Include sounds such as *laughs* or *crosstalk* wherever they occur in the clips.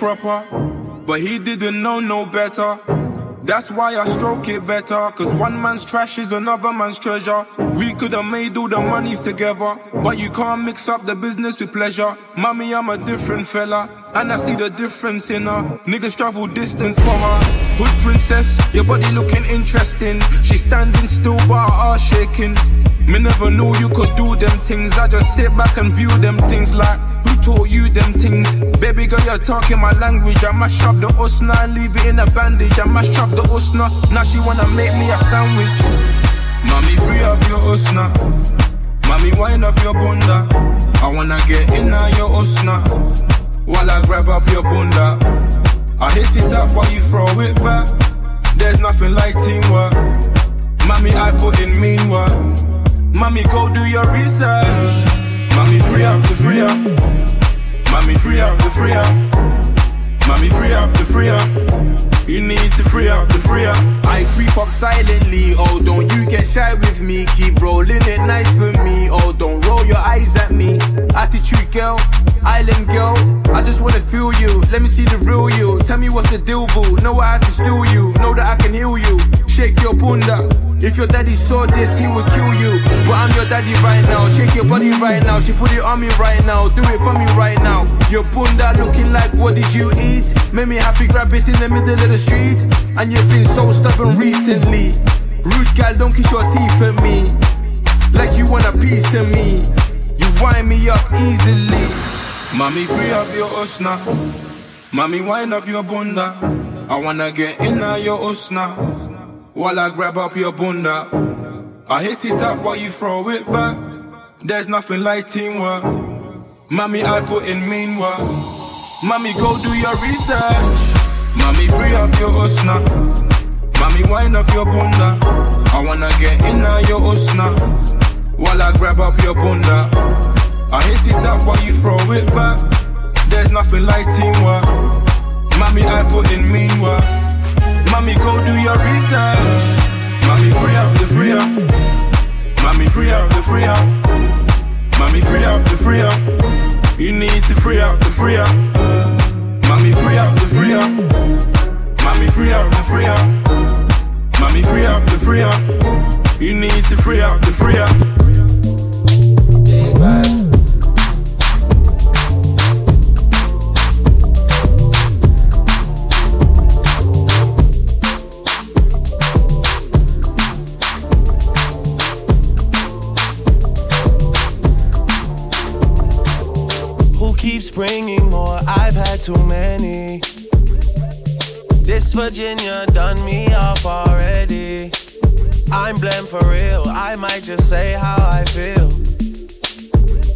proper, but he didn't know no better. That's why I stroke it better. Cause one man's trash is another man's treasure. We could have made all the monies together. But you can't mix up the business with pleasure. Mommy, I'm a different fella. And I see the difference in her. Niggas travel distance for her. Hood princess, your body looking interesting. She's standing still, but her ass shaking. Me never knew you could do them things. I just sit back and view them things like taught you them things. Baby girl, you're talking my language. I mash up the usna and leave it in a bandage. I mash up the usna. Now she wanna make me a sandwich. Mommy, free up your usna. Mommy, wind up your bunda. I wanna get in your usna. While I grab up your bunda. I hit it up while you throw it back. There's nothing like teamwork. Mommy, I put in mean work. Mommy, go do your research. Mommy, free up the free up. Mommy, free up the free up. Mommy, free up the free up. You need to free up the free up. I creep up silently. Oh, don't you get shy with me. Keep rolling it nice for me. Oh, don't roll your eyes at me. Attitude girl, island girl. I just wanna feel you. Let me see the real you. Tell me what's the deal, boo. Know I had to steal you. Know that I can heal you. Shake your bunda. If your daddy saw this, he would kill you. But I'm your daddy right now. Shake your body right now. She put it on me right now. Do it for me right now. Your bunda looking like what did you eat? Made me to grab it in the middle of the street. And you've been so stubborn recently. Rude gal, don't kiss your teeth at me. Like you want a piece of me. You wind me up easily. Mommy, free up your usna. Mommy, wind up your bunda. I wanna get in your usna while I grab up your bunda. I hit it up while you throw it back. There's nothing like teamwork. Mommy, I put in mean work. Mommy, go do your research. Mommy, free up your usna. Mommy, wind up your bunda. I wanna get in your usna. While I grab up your bunda. I hit it up while you throw it back. There's nothing like teamwork. Mommy, I put in mean. Mommy, go do your research. Mommy, free up the free up. Mommy, free up the free up. Mommy, free up the free up. You need to free up the free up. Mommy, free up the free up. Mommy, free up the free up. Mommy, free up the free up. You need to free up the free up. Bringing more. I've had too many. This Virginia done me off already. I'm blamed for real. I might just say how I feel.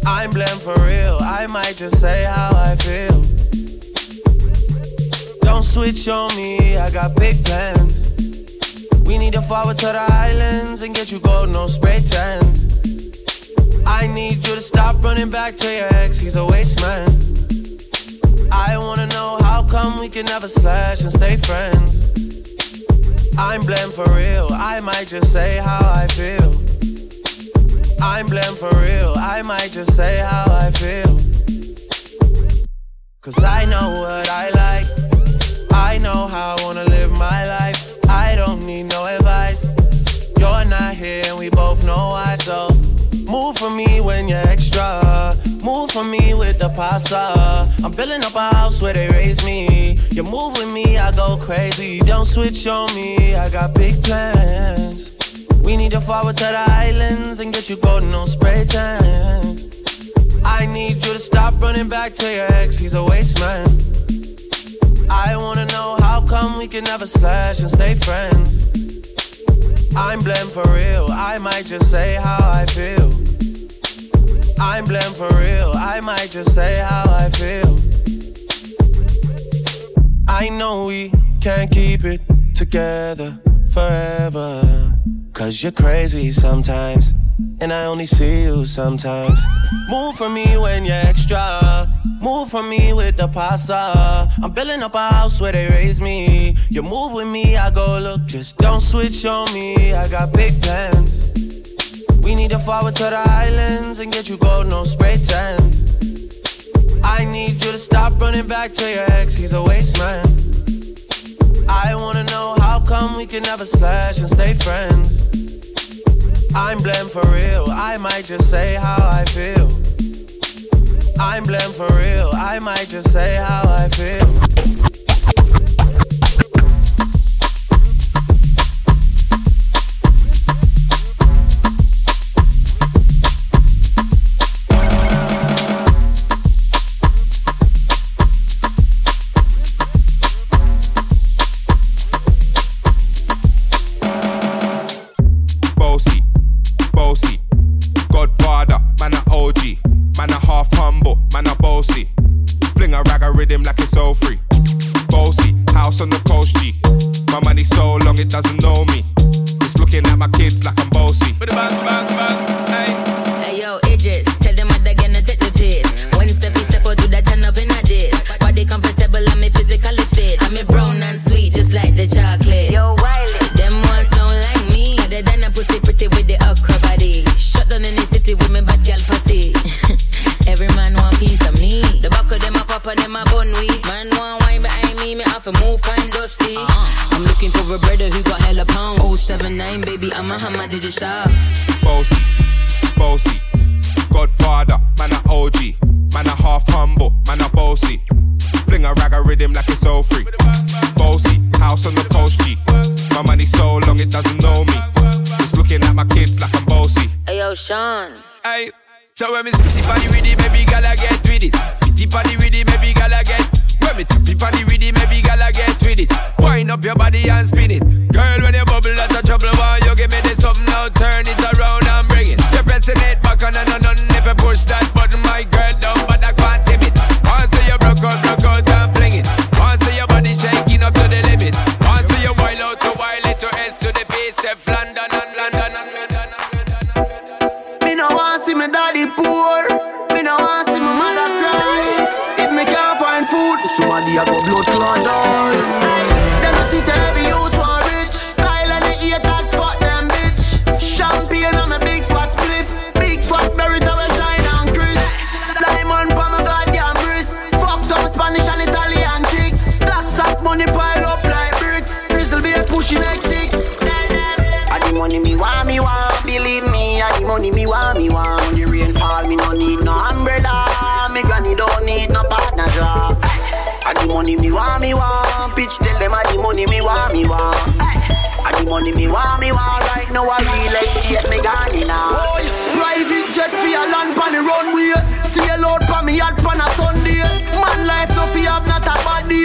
I'm blamed for real. I might just say how I feel. Don't switch on me. I got big plans. We need to forward to the islands and get you gold, no spray tans. I need you to stop running back to your ex, he's a waste man. I wanna know how come we can never slash and stay friends. I'm blamed for real, I might just say how I feel. I'm blamed for real, I might just say how I feel. Cause I know what I like, I know how I wanna live my life. I don't need no advice. You're not here and we both know why, for me with the pasta. I'm building up a house where they raise me. You move with me, I go crazy. Don't switch on me, I got big plans. We need to forward to the islands and get you golden on spray tan. I need you to stop running back to your ex, he's a waste man. I wanna know how come we can never slash and stay friends. I'm blamed for real, I might just say how I feel. I'm blamed for real. I might just say how I feel. I know we can't keep it together forever. Cause you're crazy sometimes, and I only see you sometimes. Move for me when you're extra. Move for me with the pasta. I'm building up a house where they raise me. You move with me, I go look. Just don't switch on me. I got big plans. We need to forward to the islands and get you gold, no spray tents. I need you to stop running back to your ex, he's a waste man. I wanna know how come we can never slash and stay friends. I'm blamed for real, I might just say how I feel. I'm blamed for real, I might just say how I feel. pretty with the okra body. Shut down in the city with me bad gal pussy. *laughs* Every man want piece of me. The back of them a pop and them a bun weed. Man want wine behind me, me have to move kind dusty. Uh-huh. I'm looking for a brother who got hella pounds. Oh seven nine baby, I'm a hammer, did you stop? Bossy, bossy, Godfather, man a OG, man a half humble, man a bossy. Fling a rag a rhythm like it's all free. Bossy, house on the coast G. My money so long it doesn't know me. Just looking at my kids like I'm bossy. Hey, yo, Sean. Hey. So when me spitty body with it, maybe gala get with it. Spitty body with it, maybe gala get. When me tappy body with it, maybe gala get with it. Wind up your body and spin it. Girl, when you bubble out of trouble, why you give me this something now? Turn it around and bring it. You're pressing it back on and on, on. If you push that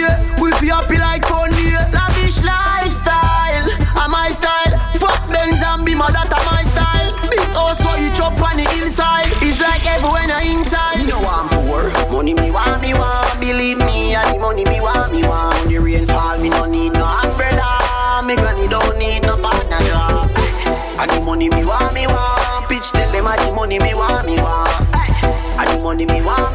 day. We feel happy like Sunday. Lavish lifestyle, a my style. Fuck Benz and Bima, that a my style. Big house for each up on the inside. It's like everywhere when you inside. You know I'm poor. Money me want, me want. Believe me, I the money me want, me want. When the rain fall, me no need no umbrella. Me granny don't need no partner job. I the money me want, me want. Pitch tell them I the money me want, me want. I the money me want.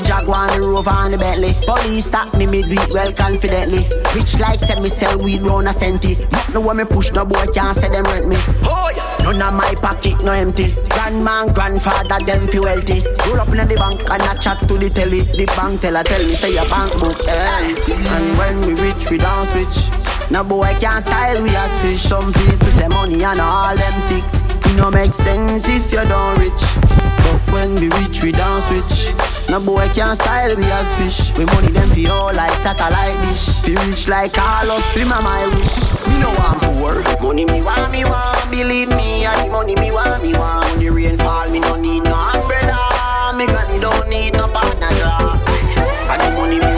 Rover and the Rover on the Bentley. Police stop me midweek well confidently. Rich like send me sell weed round a centi. Not no when me push no boy can't say them rent me. Oh yeah. None of my pocket no empty. Grandma grandfather them feel wealthy. Roll up in the bank and I chat to the telly. The bank teller tell me say your bank book empty. And when we rich we don't switch. No boy can't style we as fish. Some people say money and all them sick. It no make sense if you don't rich. But when we rich we don't switch. No boy can style we as fish. We money them fi all like satellite dish. Fi rich like Carlos, film my wish. Me no want poor. Money me want, me want. Believe me, I the money me want, me want. When the rain fall, me no need no umbrella. Me granny don't need no partner. And the money me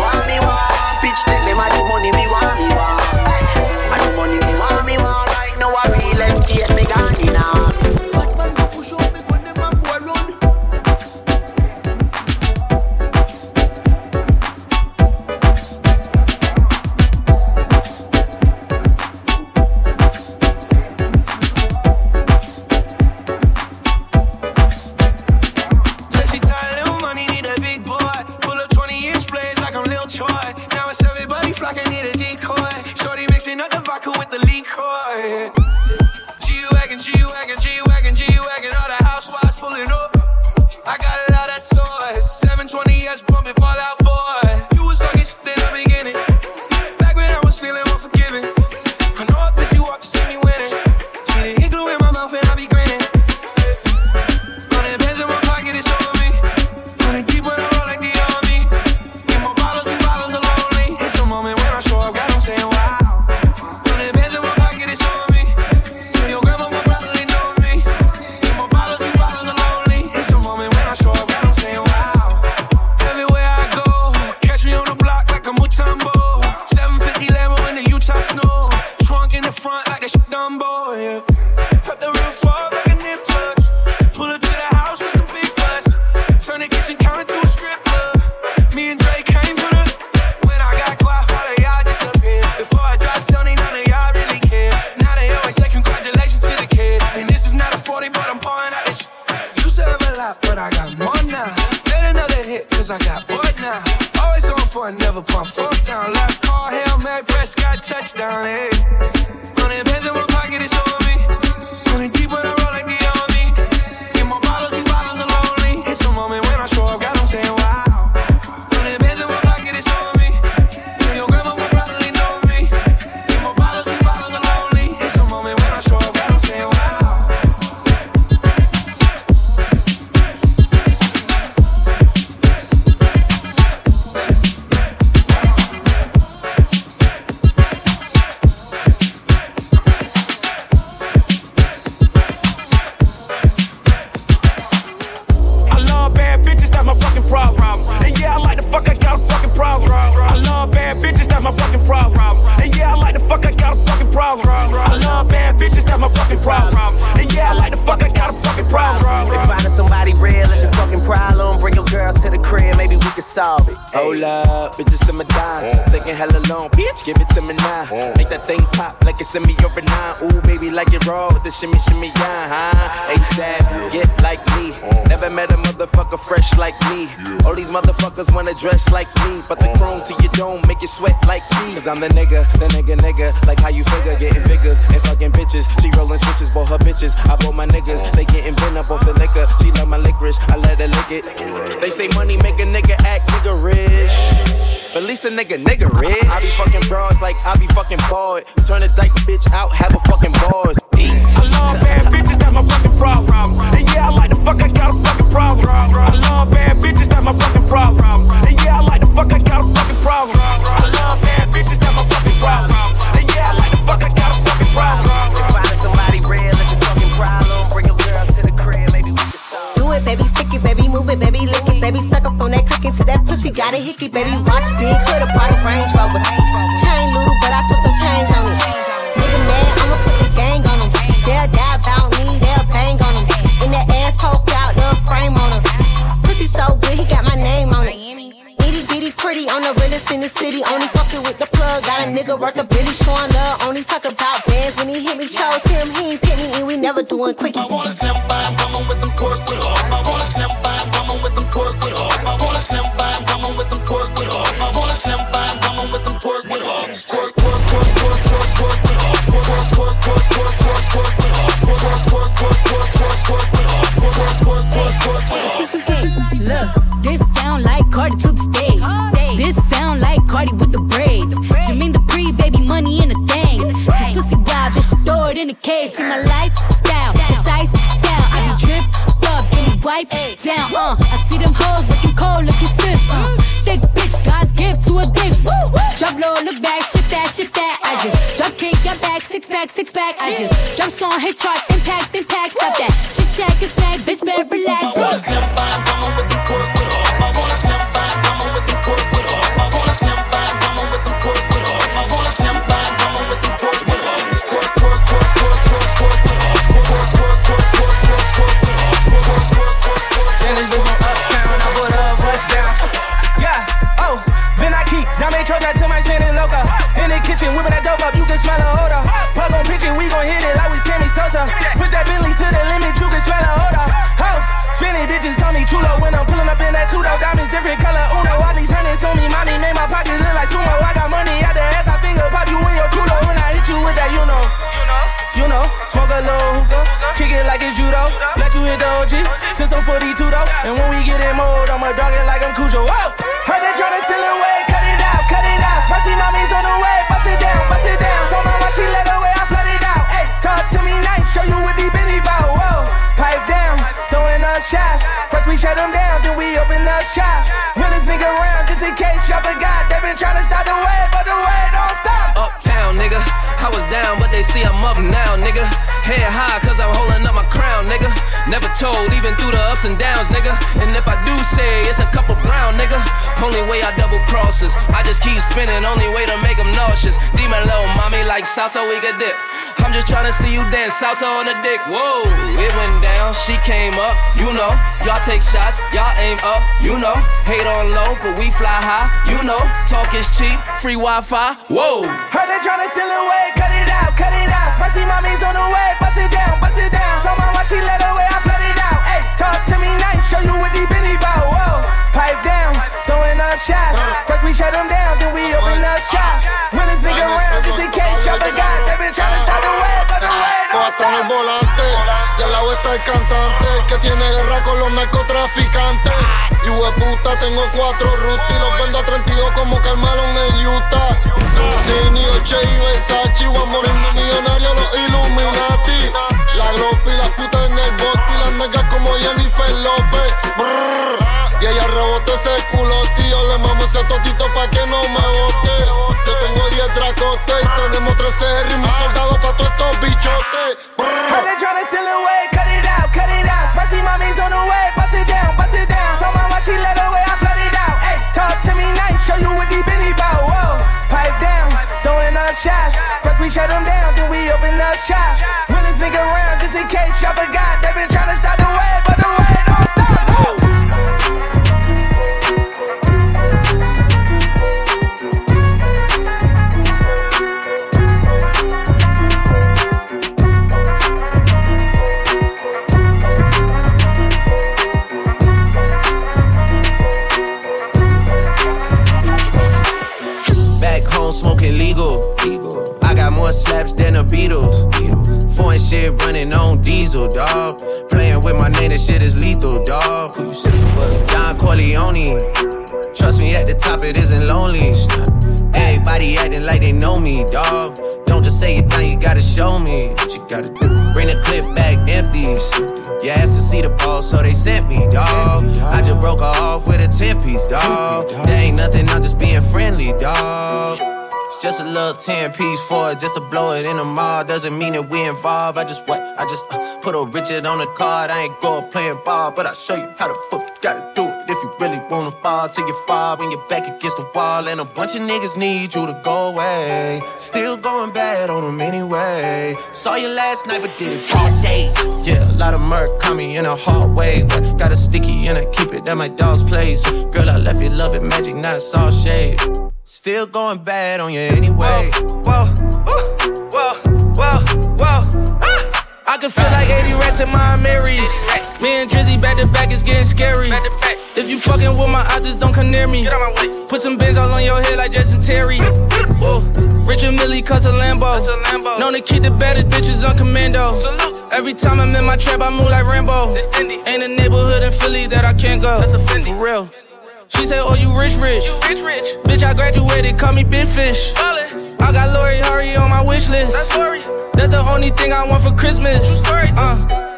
solve it. Hold up, bitches in my dime. Mm. Taking hella long, bitch, give it to me now. Mm. Make that thing pop like it's in me over nine. Ooh, baby, like it raw with the shimmy, shimmy, yeah, huh? ASAP, get like me. Mm. Never met a motherfucker fresh like me. All these motherfuckers wanna dress like me. But the chrome to your dome make you sweat like me. Cause I'm the nigga, the nigga, nigga. Like how you figure, getting figures and fucking bitches. She rolling switches, bought her bitches. I bought my niggas, they getting bent up off the liquor. She love my licorice, I let her lick it. They say money make a nigga act nigga rich. But at least a nigga, nigga rich. I be fucking bras like I be fucking bored. Turn a dyke bitch out, have a fucking bars. Peace. I love bad bitches, that's we never doing quickie. I want a slim fine woman with some pork with her. I want a slim in. See my lifestyle, ice down. I be drip up, give me wipe down. Uh, I see them hoes looking cold, looking stiff. Uh, thick bitch, God's gift to a dick. Drop low, look back, shit that, shit that. I just drop kick, got back, six pack, six pack. I just drop song, hit charts, impact, impact. Stop that. Shit check, it's back, bitch, better relax. I want a slim fine woman with some pork with her. I want a slim fine woman with some like it's judo. Let you hit the OG, since I'm 42 though. And when we get in mode, I'ma dog it like I'm Cujo. Whoa! Heard they tryna steal away, cut it out, cut it out. Spicy mommy's on the way, bust it down, bust it down. So my watch, she let away, I flood it out. Hey, talk to me nice, show you what deep in bout. Whoa, pipe down, throwing up shots. First we shut them down, then we open up shop. Realest nigga around, just in case y'all forgot. They been tryna stop the wave, but the wave don't stop. Uptown, nigga. I was down, but they see I'm up now, nigga. Head high, cause I'm holding up my crown, nigga. Never told, even through the ups and downs, nigga. And if I do say it's a couple brown, nigga. Only way I double crosses. I just keep spinning, only way to make them nauseous. Demon low, mommy like salsa, we could dip. I'm just tryna see you dance salsa on the dick. Whoa, it went down, she came up, you know. Y'all take shots, y'all aim up, you know. Hate on low, but we fly high, you know. Talk is cheap, free Wi Fi, whoa. Heard they tryna steal away, cut it out, cut it out. Spicy mommy's on the way, bust it down, bust it down. So my watch, she let away, I flood it out. Hey, talk to me nice, show you up shots. First we shut them down, then we open up shop. Realest nigga around, just in case forgot. They been trying to stop the way, but the way don't Hasta en el volante, y al lado está el cantante que tiene guerra con los narcotraficantes. Y puta, tengo cuatro rutas y los vendo a 32 como Carmalón en Utah. Dini, Oche y Versace, voy a morirme millonario los Illuminati. La glopa y las putas en el bote y las nalgas como Jennifer López. Totito pa' que no me bote. Yo tengo 10 dracotes tenemos 13 R y mis soldados pa' todos estos bichotes. How they tryna steal away, cut it out, cut it out. Spicy mommy's on the way, bust it down, bust it down. So mama, she let away, I flood it out. Hey, talk to me nice, show you what deep in bout. Whoa, pipe down, throwing up shots. First we shut them down, then we open up shop. Realest nigga around, just in case y'all forgot. They been tryna stop the way, dog. There ain't nothing, I'm just being friendly, dog. It's just a little 10 piece for it, just to blow it in the mall. Doesn't mean that we involved. I just what? I just uh, put a Richard on the card. I ain't going playing ball, but I'll show you how the fuck you gotta do wanna fall till you fall when you're back against the wall. And a bunch of niggas need you to go away. Still going bad on them anyway. Saw you last night, but did it broad day. Yeah, a lot of murk caught me in a hard way. But got a sticky and I keep it at my dog's place. Girl, I left you love it magic, not all shade. Still going bad on you anyway. Whoa, whoa, whoa, whoa, whoa. Ah! I can feel like 80 rats in my Marys. Me and Drizzy back to back is getting scary. If just don't come near me. Put some bins all on your head like Jason Terry. Whoa. Richard Mille cuss a Lambo. Known to keep the better bitches on commando. Salute. Every time I'm in my trap, I move like Rambo. Ain't a neighborhood in Philly that I can't go. For real. She said, Oh, you rich, rich. You rich, rich. Bitch, I graduated, call me Big Fish. I got Lori Harvey on my wish list. That's, That's the only thing I want for Christmas. Uh.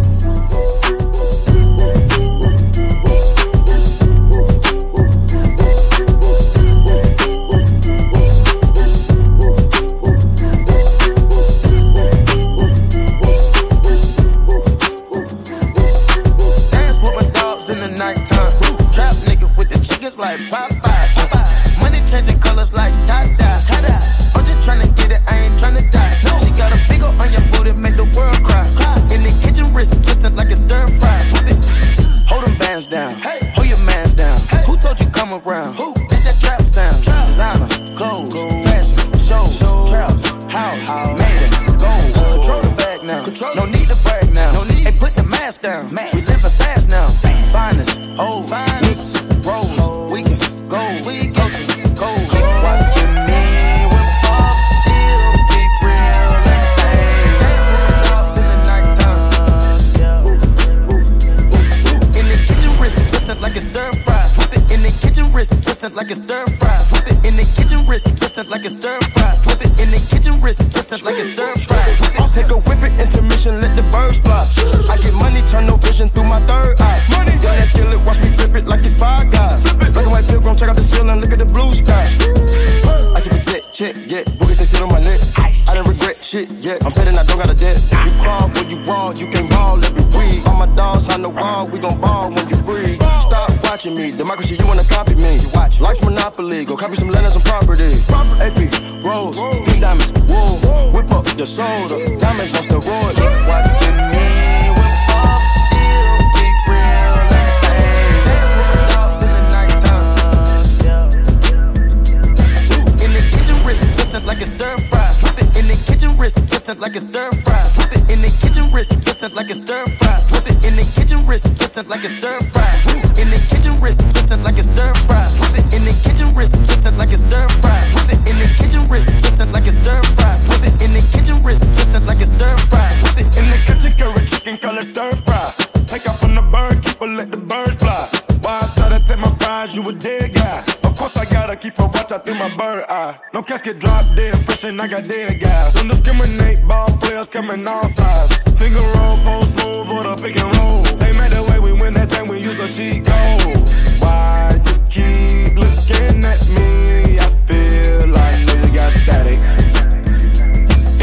Fry. Whip it in the kitchen, wrist twisted like it's stir fry. Whip it in the kitchen, wrist twisted like it's stir fry. In the kitchen, wrist twisted like it's stir fry. Whip it in the kitchen, wrist twisted like it's stir fry. Whip it in the kitchen, wrist twisted like it's stir fry. Whip it in the kitchen, wrist twisted like it's stir fry. Whip it In the kitchen, curry chicken, color stir fry. Take off from the bird, keep her, let the birds fly. Why I started take my prize, you a dead guy. Course I gotta keep a watch out through my bird eye. No casket drop dead, fresh and I got dead guys. Don't discriminate, ball players coming all sides. Finger roll, post move, or the pick and roll. They made the way we win that thing, we use a cheat code. Why you keep looking at me? I feel like you got static.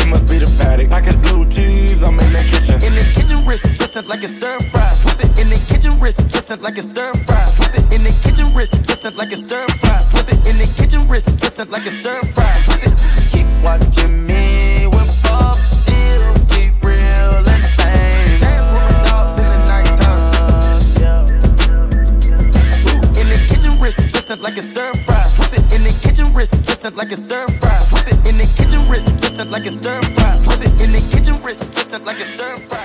It must be the paddock. Package blue cheese, I'm in the kitchen. In the kitchen, wrist twisted like it's stir fry. Whip it in the kitchen, wrist twisted like it's stir fry. Wrist twisted like it's stir fry. Whip it in the kitchen, wrist twisted like a stir fry. Whip it. Keep watching me with Bob still keep real and fame. Dance with my dogs in the nighttime. In the kitchen, wrist twisted like it's stir fry. Whip it in the kitchen, wrist twisted like a stir fry. Whip it in the kitchen, wrist twisted like it's stir fry. Whip it in the kitchen, wrist twisted like it's stir fry.